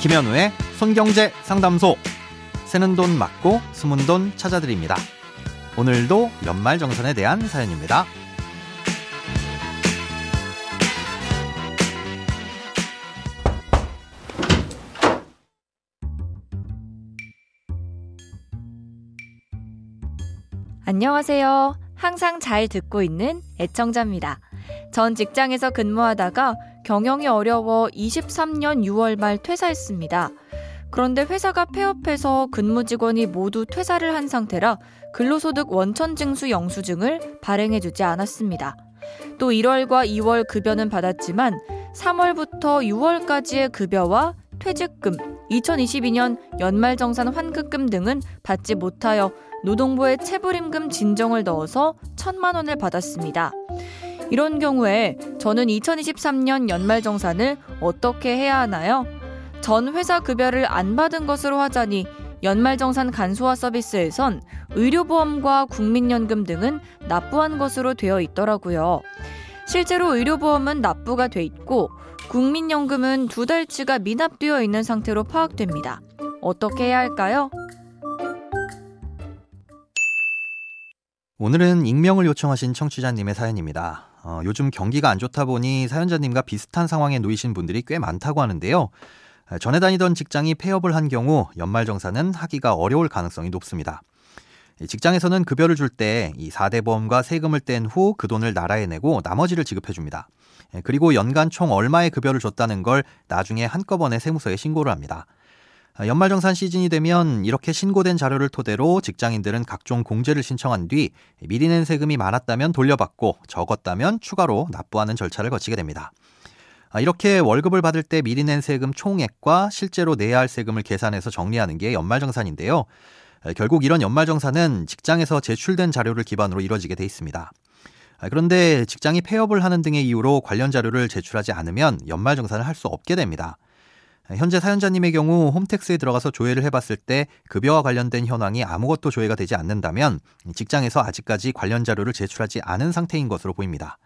김현우의 손경제 상담소. 새는 돈 맞고 숨은 돈 찾아드립니다. 오늘도 연말 정산에 대한 사연입니다. 안녕하세요. 항상 잘 듣고 있는 애청자입니다. 전 직장에서 근무하다가 경영이 어려워 23년 6월 말 퇴사했습니다. 그런데 회사가 폐업해서 근무 직원이 모두 퇴사를 한 상태라 근로소득 원천징수 영수증을 발행해주지 않았습니다. 또 1월과 2월 급여는 받았지만 3월부터 6월까지의 급여와 퇴직금, 2022년 연말정산 환급금 등은 받지 못하여 노동부에 체불임금 진정을 넣어서 천만 원을 받았습니다. 이런 경우에 저는 2023년 연말정산을 어떻게 해야 하나요? 전 회사 급여를 안 받은 것으로 하자니 연말정산 간소화 서비스에선 의료보험과 국민연금 등은 납부한 것으로 되어 있더라고요. 실제로 의료보험은 납부가 돼 있고 국민연금은 두 달치가 미납되어 있는 상태로 파악됩니다. 어떻게 해야 할까요? 오늘은 익명을 요청하신 청취자님의 사연입니다. 어, 요즘 경기가 안 좋다 보니 사연자님과 비슷한 상황에 놓이신 분들이 꽤 많다고 하는데요. 전에 다니던 직장이 폐업을 한 경우 연말정산은 하기가 어려울 가능성이 높습니다. 직장에서는 급여를 줄 때 이 4대 보험과 세금을 뗀 후 그 돈을 나라에 내고 나머지를 지급해 줍니다. 그리고 연간 총 얼마의 급여를 줬다는 걸 나중에 한꺼번에 세무서에 신고를 합니다. 연말정산 시즌이 되면 이렇게 신고된 자료를 토대로 직장인들은 각종 공제를 신청한 뒤 미리 낸 세금이 많았다면 돌려받고 적었다면 추가로 납부하는 절차를 거치게 됩니다. 이렇게 월급을 받을 때 미리 낸 세금 총액과 실제로 내야 할 세금을 계산해서 정리하는 게 연말정산인데요. 결국 이런 연말정산은 직장에서 제출된 자료를 기반으로 이루어지게 돼 있습니다. 그런데 직장이 폐업을 하는 등의 이유로 관련 자료를 제출하지 않으면 연말정산을 할 수 없게 됩니다. 현재 사연자님의 경우 홈택스에 들어가서 조회를 해봤을 때 급여와 관련된 현황이 아무것도 조회가 되지 않는다면 직장에서 아직까지 관련 자료를 제출하지 않은 상태인 것으로 보입니다.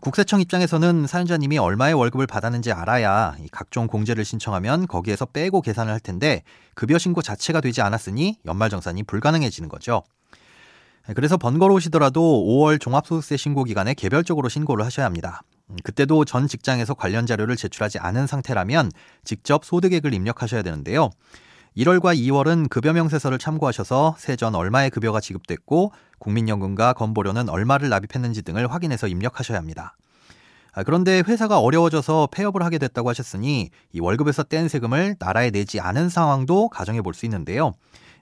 국세청 입장에서는 사연자님이 얼마의 월급을 받았는지 알아야 각종 공제를 신청하면 거기에서 빼고 계산을 할 텐데 급여 신고 자체가 되지 않았으니 연말 정산이 불가능해지는 거죠. 그래서 번거로우시더라도 5월 종합소득세 신고 기간에 개별적으로 신고를 하셔야 합니다. 그때도 전 직장에서 관련 자료를 제출하지 않은 상태라면 직접 소득액을 입력하셔야 되는데요. 1월과 2월은 급여 명세서를 참고하셔서 세전 얼마의 급여가 지급됐고 국민연금과 건보료는 얼마를 납입했는지 등을 확인해서 입력하셔야 합니다. 아, 그런데 회사가 어려워져서 폐업을 하게 됐다고 하셨으니 이 월급에서 뗀 세금을 나라에 내지 않은 상황도 가정해 볼 수 있는데요.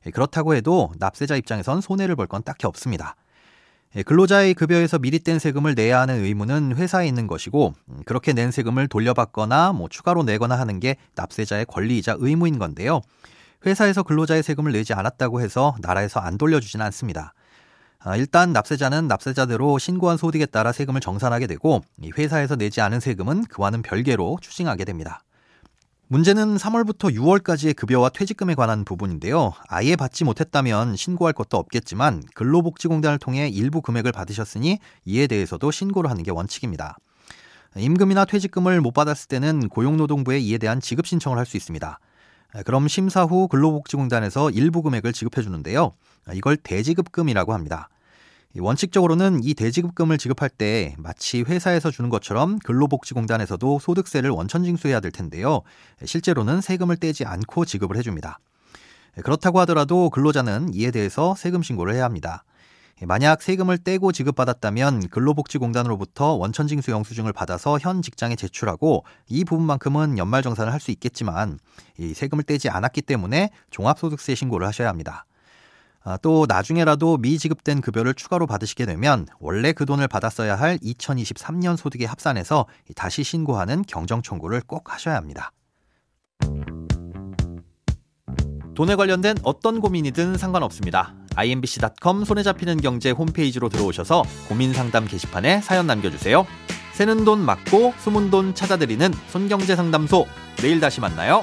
예, 그렇다고 해도 납세자 입장에선 손해를 볼 건 딱히 없습니다. 예, 근로자의 급여에서 미리 뗀 세금을 내야 하는 의무는 회사에 있는 것이고 음, 그렇게 낸 세금을 돌려받거나 뭐 추가로 내거나 하는 게 납세자의 권리이자 의무인 건데요. 회사에서 근로자의 세금을 내지 않았다고 해서 나라에서 안 돌려주지는 않습니다. 아, 일단 납세자는 납세자대로 신고한 소득에 따라 세금을 정산하게 되고 회사에서 내지 않은 세금은 그와는 별개로 추징하게 됩니다. 문제는 3월부터 6월까지의 급여와 퇴직금에 관한 부분인데요. 아예 받지 못했다면 신고할 것도 없겠지만 근로복지공단을 통해 일부 금액을 받으셨으니 이에 대해서도 신고를 하는 게 원칙입니다. 임금이나 퇴직금을 못 받았을 때는 고용노동부에 이에 대한 지급 신청을 할 수 있습니다. 그럼 심사 후 근로복지공단에서 일부 금액을 지급해 주는데요. 이걸 대지급금이라고 합니다. 원칙적으로는 이 대지급금을 지급할 때 마치 회사에서 주는 것처럼 근로복지공단에서도 소득세를 원천징수해야 될 텐데요. 실제로는 세금을 떼지 않고 지급을 해줍니다. 그렇다고 하더라도 근로자는 이에 대해서 세금 신고를 해야 합니다. 만약 세금을 떼고 지급받았다면 근로복지공단으로부터 원천징수 영수증을 받아서 현 직장에 제출하고 이 부분만큼은 연말정산을 할 수 있겠지만 이 세금을 떼지 않았기 때문에 종합소득세 신고를 하셔야 합니다. 아, 또 나중에라도 미지급된 급여를 추가로 받으시게 되면 원래 그 돈을 받았어야 할 2023년 소득에 합산해서 다시 신고하는 경정 청구를 꼭 하셔야 합니다. 돈에 관련된 어떤 고민이든 상관없습니다. imbc.com 손에 잡히는 경제 홈페이지로 들어오셔서 고민 상담 게시판에 사연 남겨주세요. 새는 돈 맞고 숨은 돈 찾아드리는 손경제 상담소. 내일 다시 만나요.